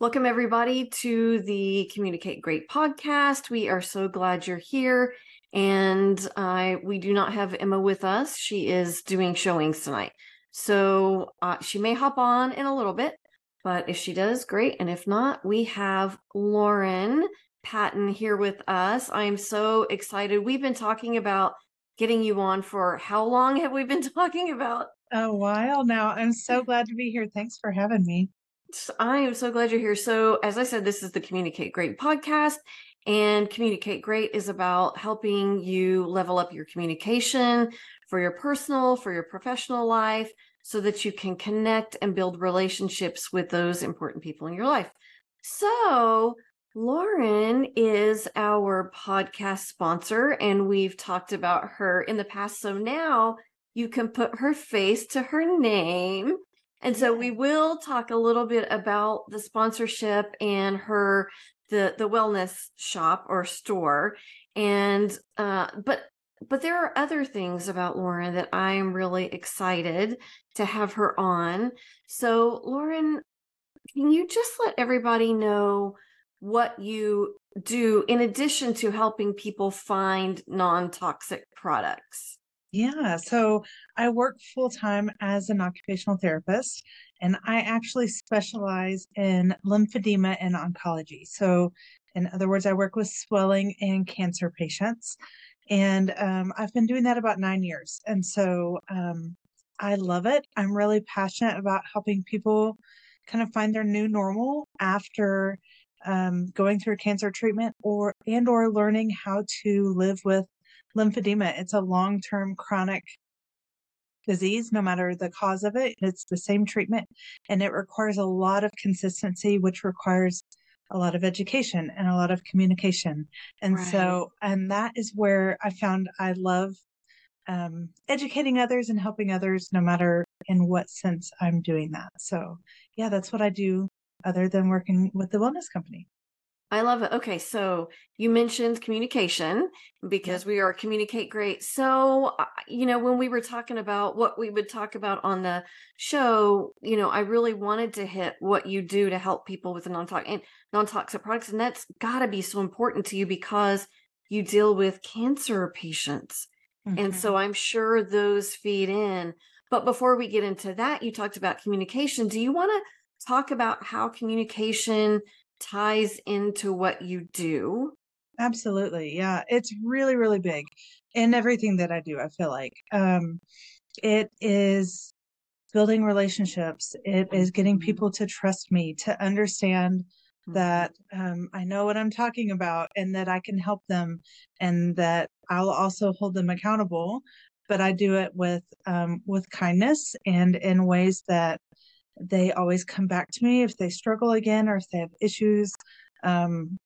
Welcome, everybody, to the Communicate Great podcast. We are so glad you're here. And uh, we do not have Emma with us. She is doing showings tonight. So uh, she may hop on in a little bit, but if she does, great. And if not, we have Lauren Patton here with us. I'm so excited. We've been talking about getting you on for how long have we been talking about? A while now. I'm so glad to be here. Thanks for having me. I am so glad you're here. So, as I said, this is the Communicate Great podcast, and Communicate Great is about helping you level up your communication for your personal, for your professional life, so that you can connect and build relationships with those important people in your life. So, Lauren is our podcast sponsor, and we've talked about her in the past. So now you can put her face to her name and so we will talk a little bit about the sponsorship and her the the wellness shop or store and uh but but there are other things about Lauren that I'm really excited to have her on. So Lauren, can you just let everybody know what you do in addition to helping people find non-toxic products? Yeah, so I work full time as an occupational therapist, and I actually specialize in lymphedema and oncology. So, in other words, I work with swelling and cancer patients, and um, I've been doing that about nine years. And so um, I love it. I'm really passionate about helping people kind of find their new normal after um, going through cancer treatment or and or learning how to live with lymphedema. It's a long term chronic disease, no matter the cause of it. It's the same treatment and it requires a lot of consistency, which requires a lot of education and a lot of communication. And right. so, and that is where I found I love um, educating others and helping others, no matter in what sense I'm doing that. So, yeah, that's what I do other than working with the wellness company. I love it. Okay, so you mentioned communication because we are communicate great. So, you know, when we were talking about what we would talk about on the show, you know, I really wanted to hit what you do to help people with the non-toxic and non-toxic products and that's got to be so important to you because you deal with cancer patients. Mm-hmm. And so I'm sure those feed in. But before we get into that, you talked about communication. Do you want to talk about how communication ties into what you do. Absolutely. Yeah. It's really, really big in everything that I do. I feel like um, it is building relationships, it is getting mm-hmm. people to trust me, to understand mm-hmm. that um, I know what I'm talking about and that I can help them and that I'll also hold them accountable. But I do it with um, with kindness and in ways that they always come back to me if they struggle again or if they have issues. Um,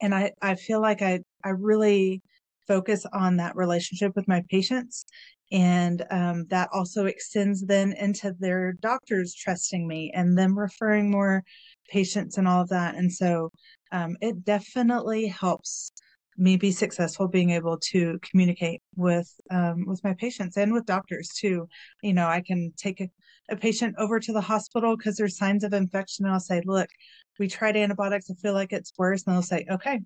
and I, I feel like I, I really focus on that relationship with my patients. And um, that also extends then into their doctors trusting me and them referring more patients and all of that. And so um, it definitely helps me be successful being able to communicate with um, with my patients and with doctors too. You know i can take a, a patient over to the hospital because there's signs of infection and i'll say look we tried antibiotics i feel like it's worse. And they'll say okay.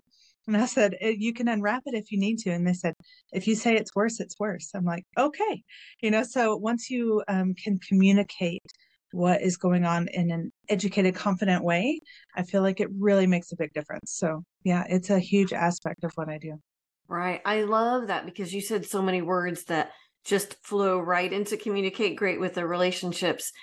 And i said eh, you can unwrap it if you need to. And they said if you say it's worse it's worse. I'm like okay. You know so once you um, can communicate what is going on in an educated, confident way, I feel like it really makes a big difference. So, yeah, it's a huge aspect of what I do. Right. I love that because you said so many words that just flow right into communicate great with the relationships.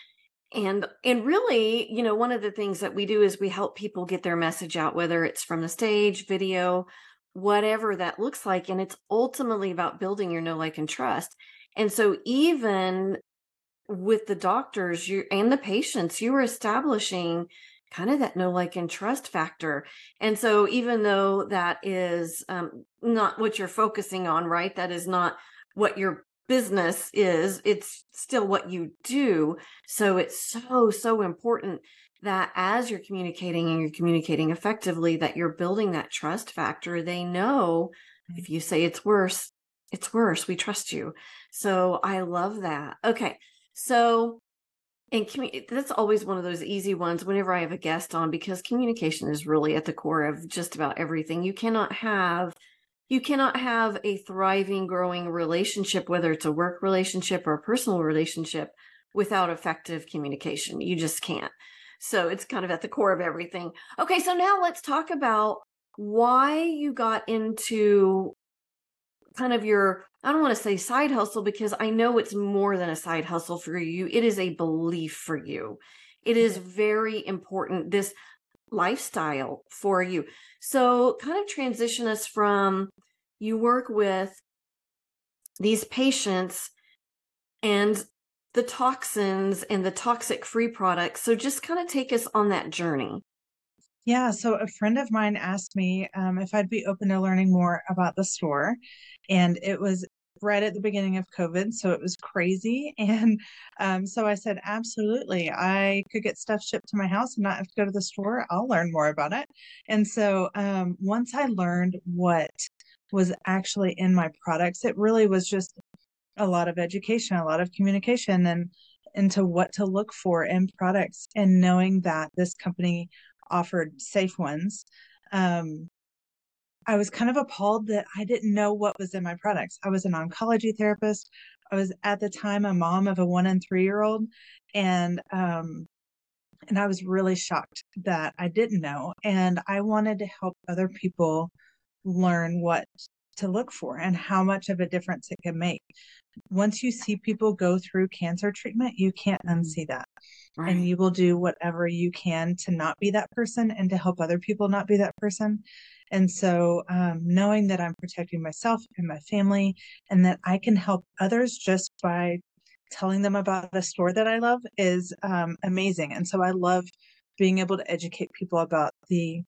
And and really, you know, one of the things that we do is we help people get their message out whether it's from the stage, video, whatever that looks like and it's ultimately about building your know like and trust. And so even with the doctors you and the patients you were establishing kind of that no like and trust factor. And so even though that is um, not what you're focusing on right that is not what your business is it's still what you do. So it's so so important that as you're communicating and you're communicating effectively that you're building that trust factor. They know if you say it's worse it's worse. We trust you. So i love that. Okay. So and commu- that's always one of those easy ones whenever I have a guest on because communication is really at the core of just about everything. You cannot have you cannot have a thriving growing relationship whether it's a work relationship or a personal relationship without effective communication. You just can't. So it's kind of at the core of everything. Okay, so now let's talk about why you got into kind of your I don't want to say side hustle because I know it's more than a side hustle for you. It is a belief for you. It is mm-hmm. very important this lifestyle for you. So kind of transition us from you work with these patients and the toxins and the toxic free products. So just kind of take us on that journey. Yeah. So a friend of mine asked me um, if I'd be open to learning more about the store. And it was right at the beginning of COVID. So it was crazy. And um, so I said, absolutely. I could get stuff shipped to my house and not have to go to the store. I'll learn more about it. And so um, once I learned what was actually in my products, it really was just a lot of education, a lot of communication and into what to look for in products and knowing that this company offered safe ones. Um, I was kind of appalled that I didn't know what was in my products. I was an oncology therapist. I was at the time a mom of a one and three year old, and um, and I was really shocked that I didn't know. And I wanted to help other people learn what to look for and how much of a difference it can make. Once you see people go through cancer treatment, you can't unsee that. Right. And you will do whatever you can to not be that person and to help other people not be that person. And so, um, knowing that I'm protecting myself and my family and that I can help others just by telling them about a store that I love is um, amazing. And so, I love being able to educate people about the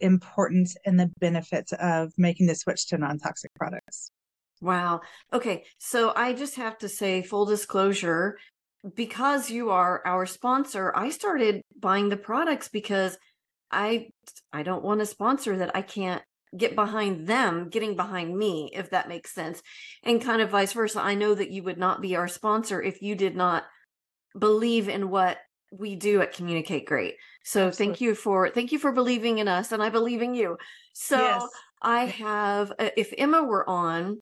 importance and the benefits of making the switch to non toxic products. Wow. Okay. So, I just have to say, full disclosure, because you are our sponsor, I started buying the products because I I don't want a sponsor that I can't get behind them getting behind me if that makes sense and kind of vice versa i know that you would not be our sponsor if you did not believe in what we do at communicate great so Absolutely. thank you for thank you for believing in us and i believe in you so yes. i have uh, if emma were on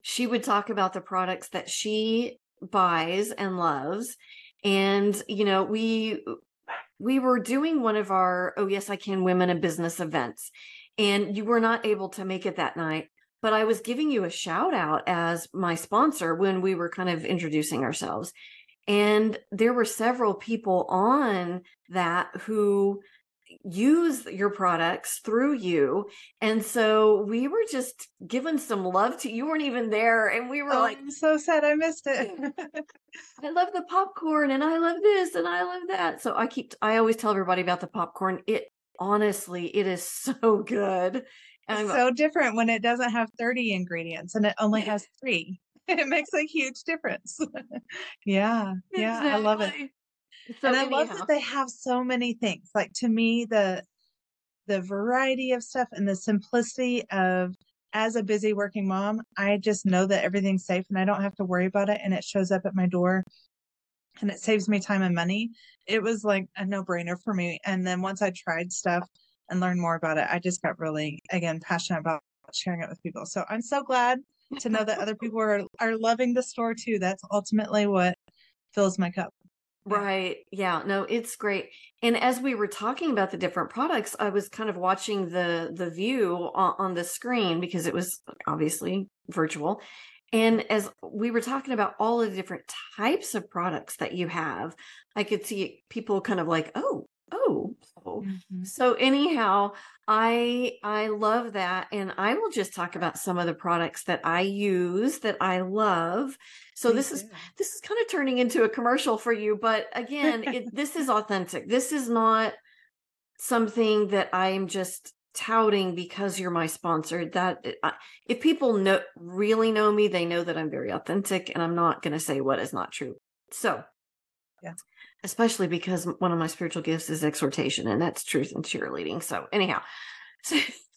she would talk about the products that she buys and loves and you know we we were doing one of our oh yes i can women in business events and you were not able to make it that night but i was giving you a shout out as my sponsor when we were kind of introducing ourselves and there were several people on that who use your products through you. And so we were just giving some love to you weren't even there and we were oh, like I'm so sad I missed it. I love the popcorn and I love this and I love that. So I keep I always tell everybody about the popcorn. It honestly it is so good. And it's so different when it doesn't have 30 ingredients and it only has 3. It makes a huge difference. yeah. Yeah. I love it. So and I love that they have so many things. Like to me, the the variety of stuff and the simplicity of as a busy working mom, I just know that everything's safe and I don't have to worry about it and it shows up at my door and it saves me time and money. It was like a no-brainer for me. And then once I tried stuff and learned more about it, I just got really again passionate about sharing it with people. So I'm so glad to know that other people are are loving the store too. That's ultimately what fills my cup. Right. Yeah. No, it's great. And as we were talking about the different products, I was kind of watching the the view on, on the screen because it was obviously virtual. And as we were talking about all the different types of products that you have, I could see people kind of like, oh, oh, oh. Mm-hmm. So anyhow, I I love that and I will just talk about some of the products that I use that I love. So Me this too. is this is kind of turning into a commercial for you, but again, it, this is authentic. This is not something that I am just touting because you're my sponsor that if people know really know me they know that i'm very authentic and i'm not going to say what is not true so yeah especially because one of my spiritual gifts is exhortation and that's truth and cheerleading so anyhow so,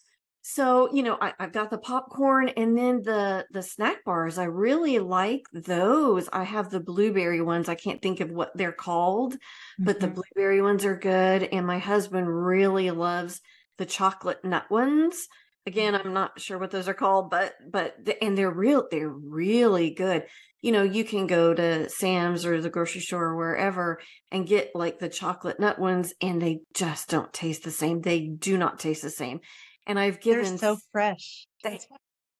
So, you know, I, have got the popcorn and then the the snack bars. I really like those. I have the blueberry ones. I can't think of what they're called, mm-hmm. but the mm-hmm. blueberry ones are good. And my husband really loves the chocolate nut ones. Again, I'm not sure what those are called, but but and they're real. They're really good. You know, you can go to Sam's or the grocery store or wherever and get like the chocolate nut ones, and they just don't taste the same. They do not taste the same and I've given They're so fresh. They,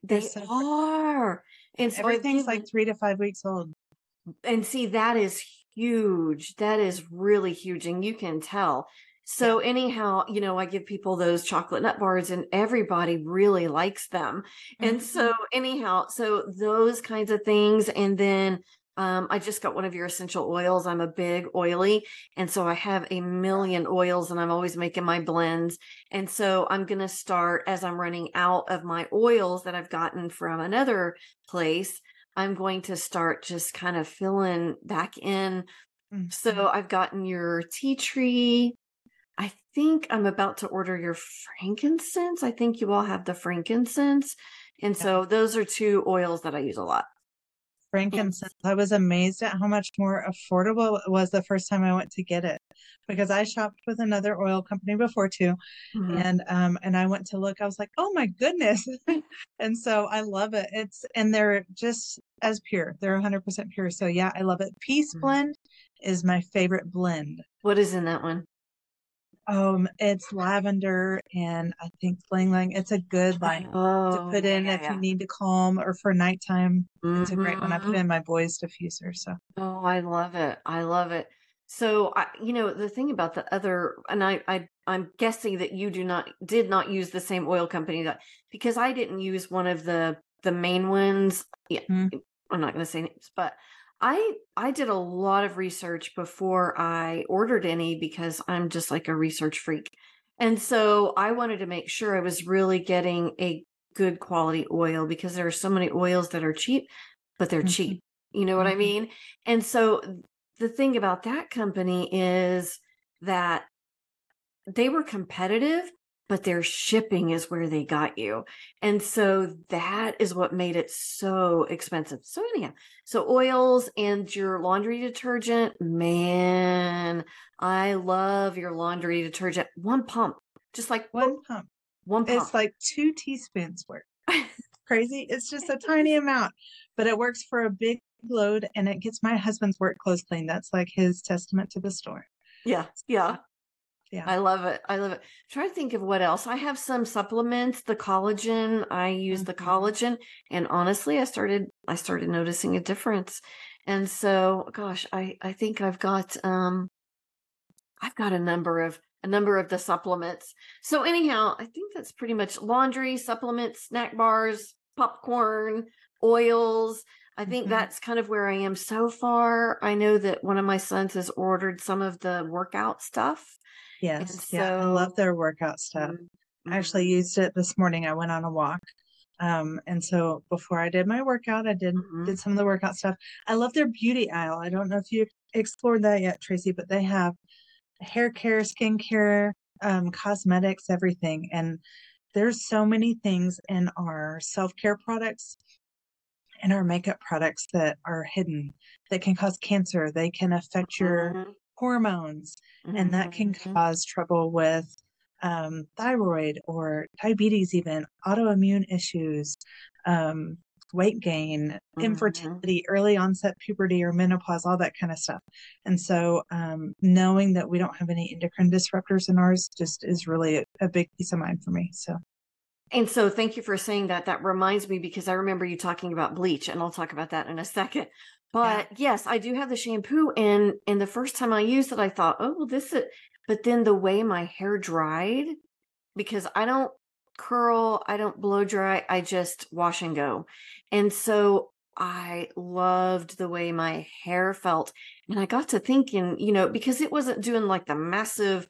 they so are. Fresh. And so everything's given, like three to five weeks old. And see, that is huge. That is really huge. And you can tell. So anyhow, you know, I give people those chocolate nut bars and everybody really likes them. Mm-hmm. And so anyhow, so those kinds of things. And then um, I just got one of your essential oils. I'm a big oily. And so I have a million oils and I'm always making my blends. And so I'm going to start as I'm running out of my oils that I've gotten from another place. I'm going to start just kind of filling back in. Mm-hmm. So I've gotten your tea tree. I think I'm about to order your frankincense. I think you all have the frankincense. And so those are two oils that I use a lot frankincense. I was amazed at how much more affordable it was the first time I went to get it because I shopped with another oil company before too. Mm-hmm. And um and I went to look, I was like, oh my goodness. and so I love it. It's and they're just as pure. They're 100% pure. So yeah, I love it. Peace mm-hmm. blend is my favorite blend. What is in that one? Um, it's lavender and I think ylang ylang. It's a good like oh, to put in yeah, if yeah. you need to calm or for nighttime. Mm-hmm. It's a great one. I put mm-hmm. in my boys' diffuser. So oh, I love it. I love it. So I, you know, the thing about the other, and I, I, I'm guessing that you do not did not use the same oil company that because I didn't use one of the the main ones. Yeah, mm-hmm. I'm not going to say names, but I I did a lot of research before I ordered any because I'm just like a research freak. And so I wanted to make sure I was really getting a good quality oil because there are so many oils that are cheap, but they're mm-hmm. cheap. You know what mm-hmm. I mean? And so the thing about that company is that they were competitive, but their shipping is where they got you. And so that is what made it so expensive. So, anyhow, so oils and your laundry detergent, man, I love your laundry detergent. One pump, just like one pump. One pump. It's like two teaspoons worth. Crazy. It's just a tiny amount, but it works for a big load and it gets my husband's work clothes clean. That's like his testament to the store. Yeah. Yeah. Yeah. I love it. I love it. Try to think of what else. I have some supplements, the collagen. I use mm-hmm. the collagen and honestly, I started I started noticing a difference. And so, gosh, I I think I've got um I've got a number of a number of the supplements. So anyhow, I think that's pretty much laundry, supplements, snack bars, popcorn, oils. I think mm-hmm. that's kind of where I am so far. I know that one of my sons has ordered some of the workout stuff. Yes. So, yeah. I love their workout stuff. Mm-hmm. I actually used it this morning. I went on a walk. Um, and so before I did my workout, I did mm-hmm. did some of the workout stuff. I love their beauty aisle. I don't know if you explored that yet, Tracy, but they have hair care, skincare, um, cosmetics, everything. And there's so many things in our self-care products and our makeup products that are hidden that can cause cancer. They can affect your mm-hmm hormones, mm-hmm. and that can mm-hmm. cause trouble with um, thyroid or diabetes, even autoimmune issues, um, weight gain, mm-hmm. infertility, early onset puberty or menopause, all that kind of stuff. And so, um, knowing that we don't have any endocrine disruptors in ours just is really a, a big peace of mind for me. So. And so, thank you for saying that. That reminds me because I remember you talking about bleach, and I'll talk about that in a second. But yeah. yes, I do have the shampoo and and the first time I used it I thought, "Oh, well this is but then the way my hair dried because I don't curl, I don't blow dry, I just wash and go. And so I loved the way my hair felt. And I got to thinking, you know, because it wasn't doing like the massive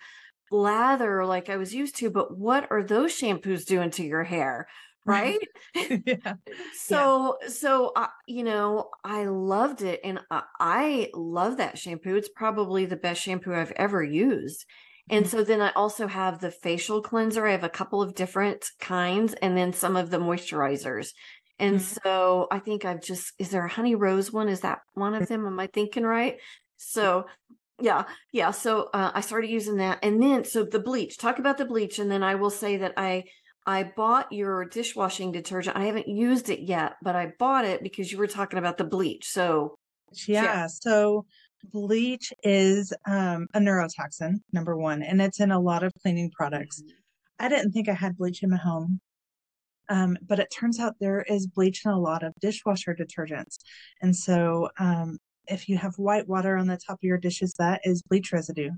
lather like I was used to, but what are those shampoos doing to your hair? Right yeah so yeah. so uh, you know i loved it and I, I love that shampoo it's probably the best shampoo i've ever used And Mm-hmm. so then I also have the facial cleanser. I have a couple of different kinds and then some of the moisturizers. And Mhm. so I think I've just, is there a honey rose one? Is that one of them? Am I thinking right? So yeah, yeah. So uh, I started using that. And then, so the bleach, talk about the bleach. And then I will say that I, I bought your dishwashing detergent. I haven't used it yet, but I bought it because you were talking about the bleach. So Yeah. So bleach is um, a neurotoxin, number one, and it's in a lot of cleaning products. I didn't think I had bleach in my home. Um, but it turns out there is bleach in a lot of dishwasher detergents. And so um, if you have white water on the top of your dishes, that is bleach residue.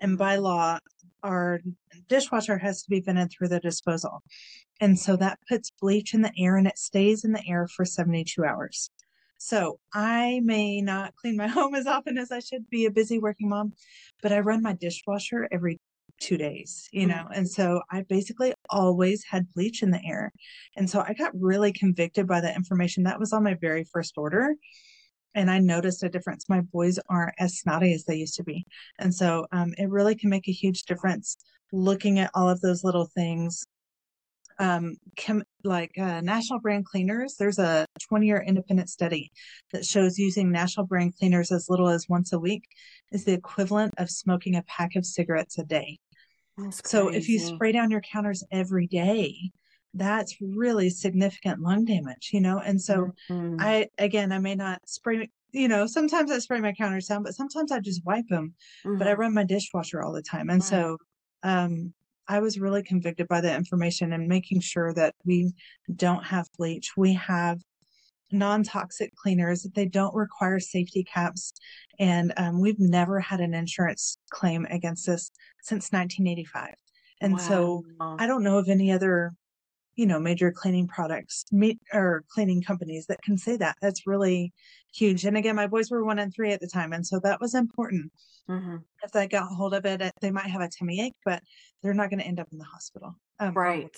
And by law, our dishwasher has to be vented through the disposal. And so that puts bleach in the air and it stays in the air for 72 hours. So I may not clean my home as often as I should be a busy working mom, but I run my dishwasher every two days, you mm-hmm. know, and so I basically always had bleach in the air. And so I got really convicted by the information that was on my very first order. And I noticed a difference. My boys aren't as snotty as they used to be. And so um, it really can make a huge difference looking at all of those little things um chem- like uh, national brand cleaners there's a 20 year independent study that shows using national brand cleaners as little as once a week is the equivalent of smoking a pack of cigarettes a day that's so if you spray down your counters every day that's really significant lung damage you know and so Mhm. i again i may not spray you know sometimes i spray my counters down but sometimes i just wipe them but I Mhm. run my dishwasher all the time. And Mhm. so um, I was really convicted by the information and making sure that we don't have bleach. We have non toxic cleaners, they don't require safety caps. And um, we've never had an insurance claim against us since 1985. And so I don't know of any other, you know, major cleaning products meet or cleaning companies that can say that. That's really huge. And again, my boys were one and three at the time. And so that was important Mhm. if they got hold of it, they might have a tummy ache, but they're not going to end up in the hospital. Um, Right.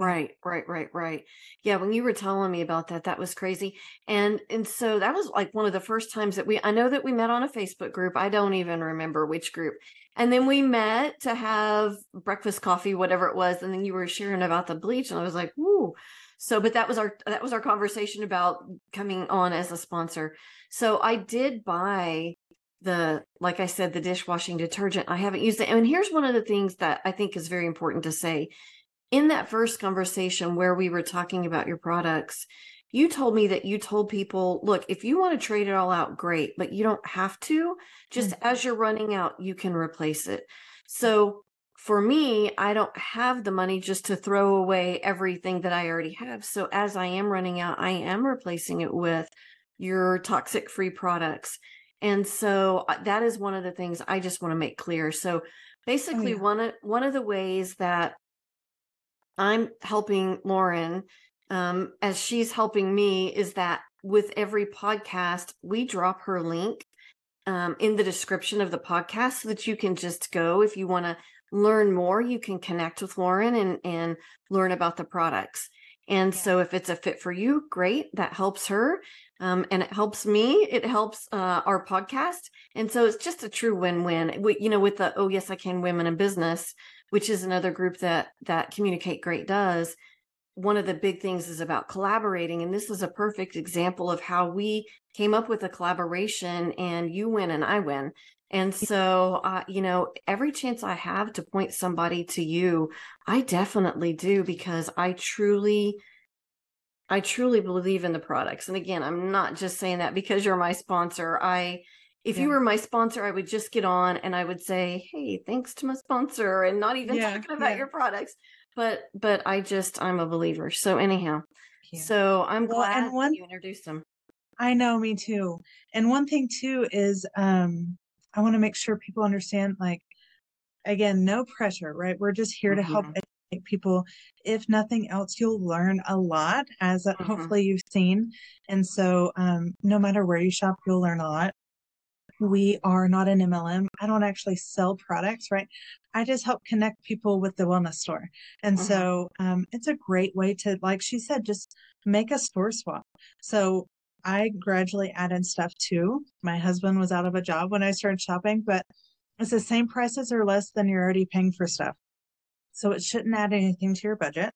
Right, right, right, right. Yeah, when you were telling me about that, that was crazy. And and so that was like one of the first times that we I know that we met on a Facebook group. I don't even remember which group. And then we met to have breakfast coffee, whatever it was, and then you were sharing about the bleach and I was like, "Ooh." So but that was our that was our conversation about coming on as a sponsor. So I did buy the like I said the dishwashing detergent. I haven't used it. And here's one of the things that I think is very important to say in that first conversation where we were talking about your products, you told me that you told people, look, if you want to trade it all out, great, but you don't have to. Just Mhm. as you're running out, you can replace it. So for me, I don't have the money just to throw away everything that I already have. So as I am running out, I am replacing it with your toxic free products. And so uh, that is one of the things I just want to make clear. So basically yeah. one of one of the ways that I'm helping Lauren um, as she's helping me is that with every podcast, we drop her link um, in the description of the podcast so that you can just go if you want to learn more, you can connect with Lauren and, and learn about the products. And Yeah. so if it's a fit for you, great. That helps her. Um, and it helps me. It helps uh, our podcast. And so it's just a true win-win. We, you know, with the Oh Yes I Can Women in Business, which is another group that that Communicate Great does. One of the big things is about collaborating, and this is a perfect example of how we came up with a collaboration, and you win and I win. And so, uh, you know, every chance I have to point somebody to you, I definitely do because I truly, I truly believe in the products. And again, I'm not just saying that because you're my sponsor. I, if you were my sponsor, I would just get on and I would say, "Hey, thanks to my sponsor," and not even Yeah, talking about yeah. your products. But, but I just, I'm a believer. So anyhow, Yeah. so I'm Well, and glad that one- you introduced them. I know, me too. And one thing too is um I want to make sure people understand like again, no pressure, right? We're just here to help Mhm. educate people. If nothing else, you'll learn a lot as uh, Mhm. hopefully you've seen. And so um no matter where you shop, you'll learn a lot. We are not an MLM. I don't actually sell products, right? I just help connect people with the wellness store. And Mhm. so um, it's a great way to, like she said, just make a store swap. So I gradually added stuff too. My husband was out of a job when I started shopping, but It's the same prices or less than you're already paying for stuff. So it shouldn't add anything to your budget.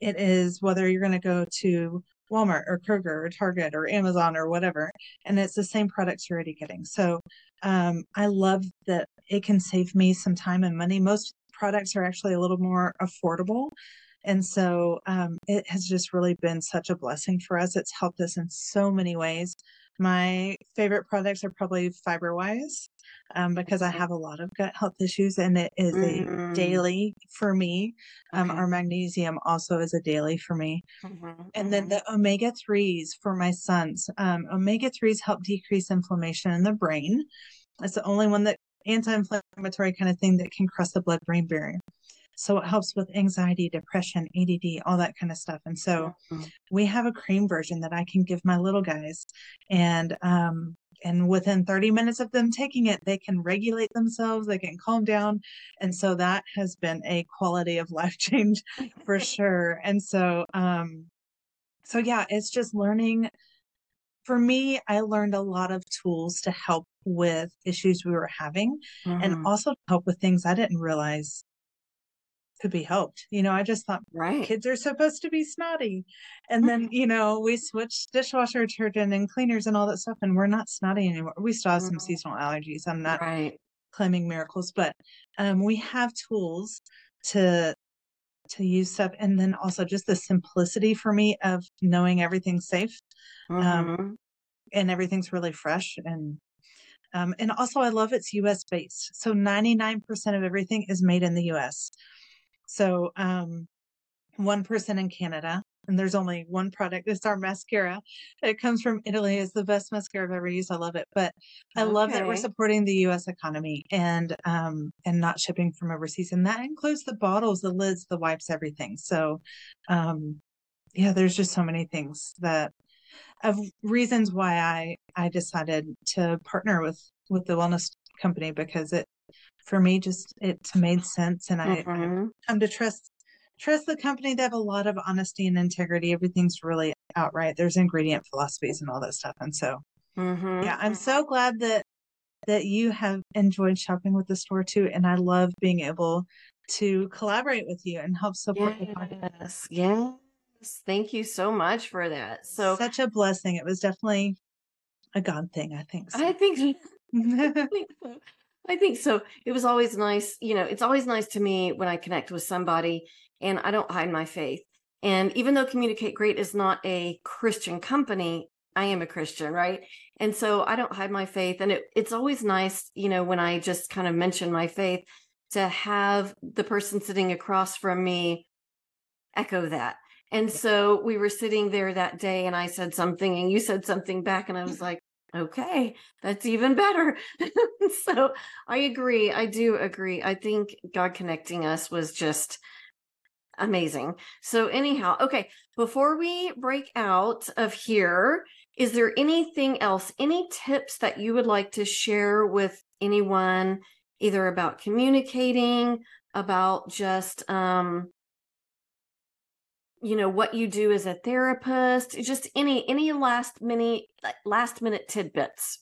It is whether you're going to go to Walmart or Kroger or Target or Amazon or whatever, and it's the same products you're already getting. So um, I love that it can save me some time and money. Most products are actually a little more affordable. And so um, it has just really been such a blessing for us. It's helped us in so many ways. My favorite products are probably FiberWise um, because I have a lot of gut health issues and it is mm-hmm. a daily for me. Um, okay. Our magnesium also is a daily for me. Mm-hmm. And then mm-hmm. the omega 3s for my sons. Um, omega 3s help decrease inflammation in the brain. It's the only one that anti inflammatory kind of thing that can cross the blood brain barrier. So it helps with anxiety, depression, ADD, all that kind of stuff. And so mm-hmm. we have a cream version that I can give my little guys. And, um, and within 30 minutes of them taking it, they can regulate themselves, they can calm down. And so that has been a quality of life change for sure. And so, um, so yeah, it's just learning. For me, I learned a lot of tools to help with issues we were having mm-hmm. and also help with things I didn't realize could be helped. You know, I just thought right. kids are supposed to be snotty. And then, mm-hmm. you know, we switched dishwasher detergent and cleaners and all that stuff, and we're not snotty anymore. We still have some mm-hmm. seasonal allergies. I'm not right. claiming miracles, but um, we have tools to to use stuff and then also just the simplicity for me of knowing everything's safe um, mm-hmm. um, and everything's really fresh and um, and also I love it's US based. So 99% of everything is made in the US. So, um, one person in Canada, and there's only one product. It's our mascara. It comes from Italy. It's the best mascara I've ever used. I love it. But I okay. love that we're supporting the U.S. economy and um and not shipping from overseas, and that includes the bottles, the lids, the wipes, everything. So, um, yeah, there's just so many things that of reasons why I I decided to partner with with the wellness company because it for me just it made sense and I, mm-hmm. I come to trust trust the company they have a lot of honesty and integrity everything's really outright there's ingredient philosophies and all that stuff and so mm-hmm. yeah i'm so glad that that you have enjoyed shopping with the store too and i love being able to collaborate with you and help support yes. the podcast yes thank you so much for that so such a blessing it was definitely a god thing i think so. i think I think so. I think so. It was always nice, you know, it's always nice to me when I connect with somebody and I don't hide my faith. And even though Communicate Great is not a Christian company, I am a Christian, right? And so I don't hide my faith. And it, it's always nice, you know, when I just kind of mention my faith to have the person sitting across from me echo that. And so we were sitting there that day and I said something and you said something back and I was like, okay, that's even better. so I agree. I do agree. I think God connecting us was just amazing. So, anyhow, okay, before we break out of here, is there anything else, any tips that you would like to share with anyone, either about communicating, about just um, you know what you do as a therapist just any any last minute last minute tidbits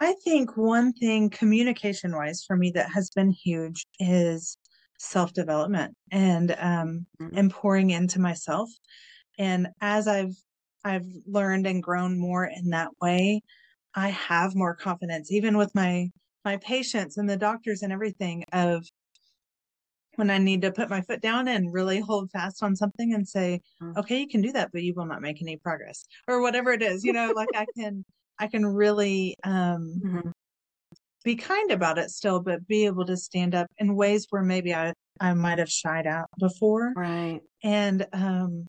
i think one thing communication wise for me that has been huge is self development and um mm-hmm. and pouring into myself and as i've i've learned and grown more in that way i have more confidence even with my my patients and the doctors and everything of when I need to put my foot down and really hold fast on something and say, mm-hmm. okay, you can do that, but you will not make any progress or whatever it is, you know, like I can, I can really, um, mm-hmm. be kind about it still, but be able to stand up in ways where maybe I, I might have shied out before. Right. And, um,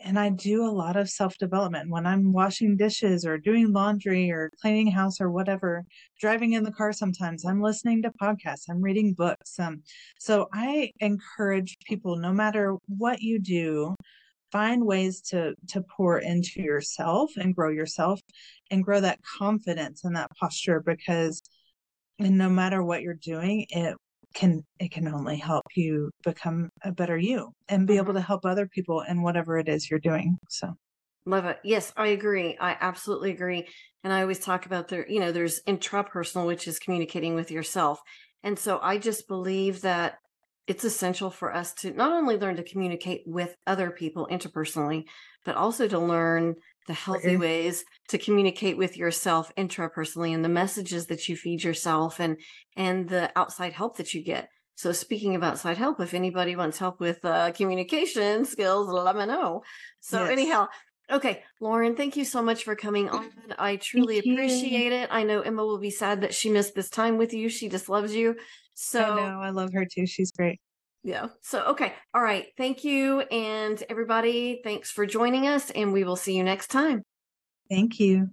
and I do a lot of self development when I'm washing dishes or doing laundry or cleaning house or whatever, driving in the car sometimes. I'm listening to podcasts, I'm reading books. Um, so I encourage people, no matter what you do, find ways to to pour into yourself and grow yourself and grow that confidence and that posture because and no matter what you're doing it can it can only help you become a better you and be able mm-hmm. to help other people in whatever it is you're doing so. Love it. Yes i agree. I absolutely agree and i always talk about there you know there's intrapersonal which is communicating with yourself And so I just believe that it's essential for us to not only learn to communicate with other people interpersonally, but also to learn the healthy ways to communicate with yourself intrapersonally and the messages that you feed yourself and and the outside help that you get. So speaking of outside help, if anybody wants help with uh, communication skills, let me know. So Yes. anyhow, okay, Lauren, thank you so much for coming on. I truly appreciate it. I know Emma will be sad that she missed this time with you. She just loves you. So I know. I love her too. She's great. Yeah. So, okay. All right. Thank you. And everybody, thanks for joining us. And we will see you next time. Thank you.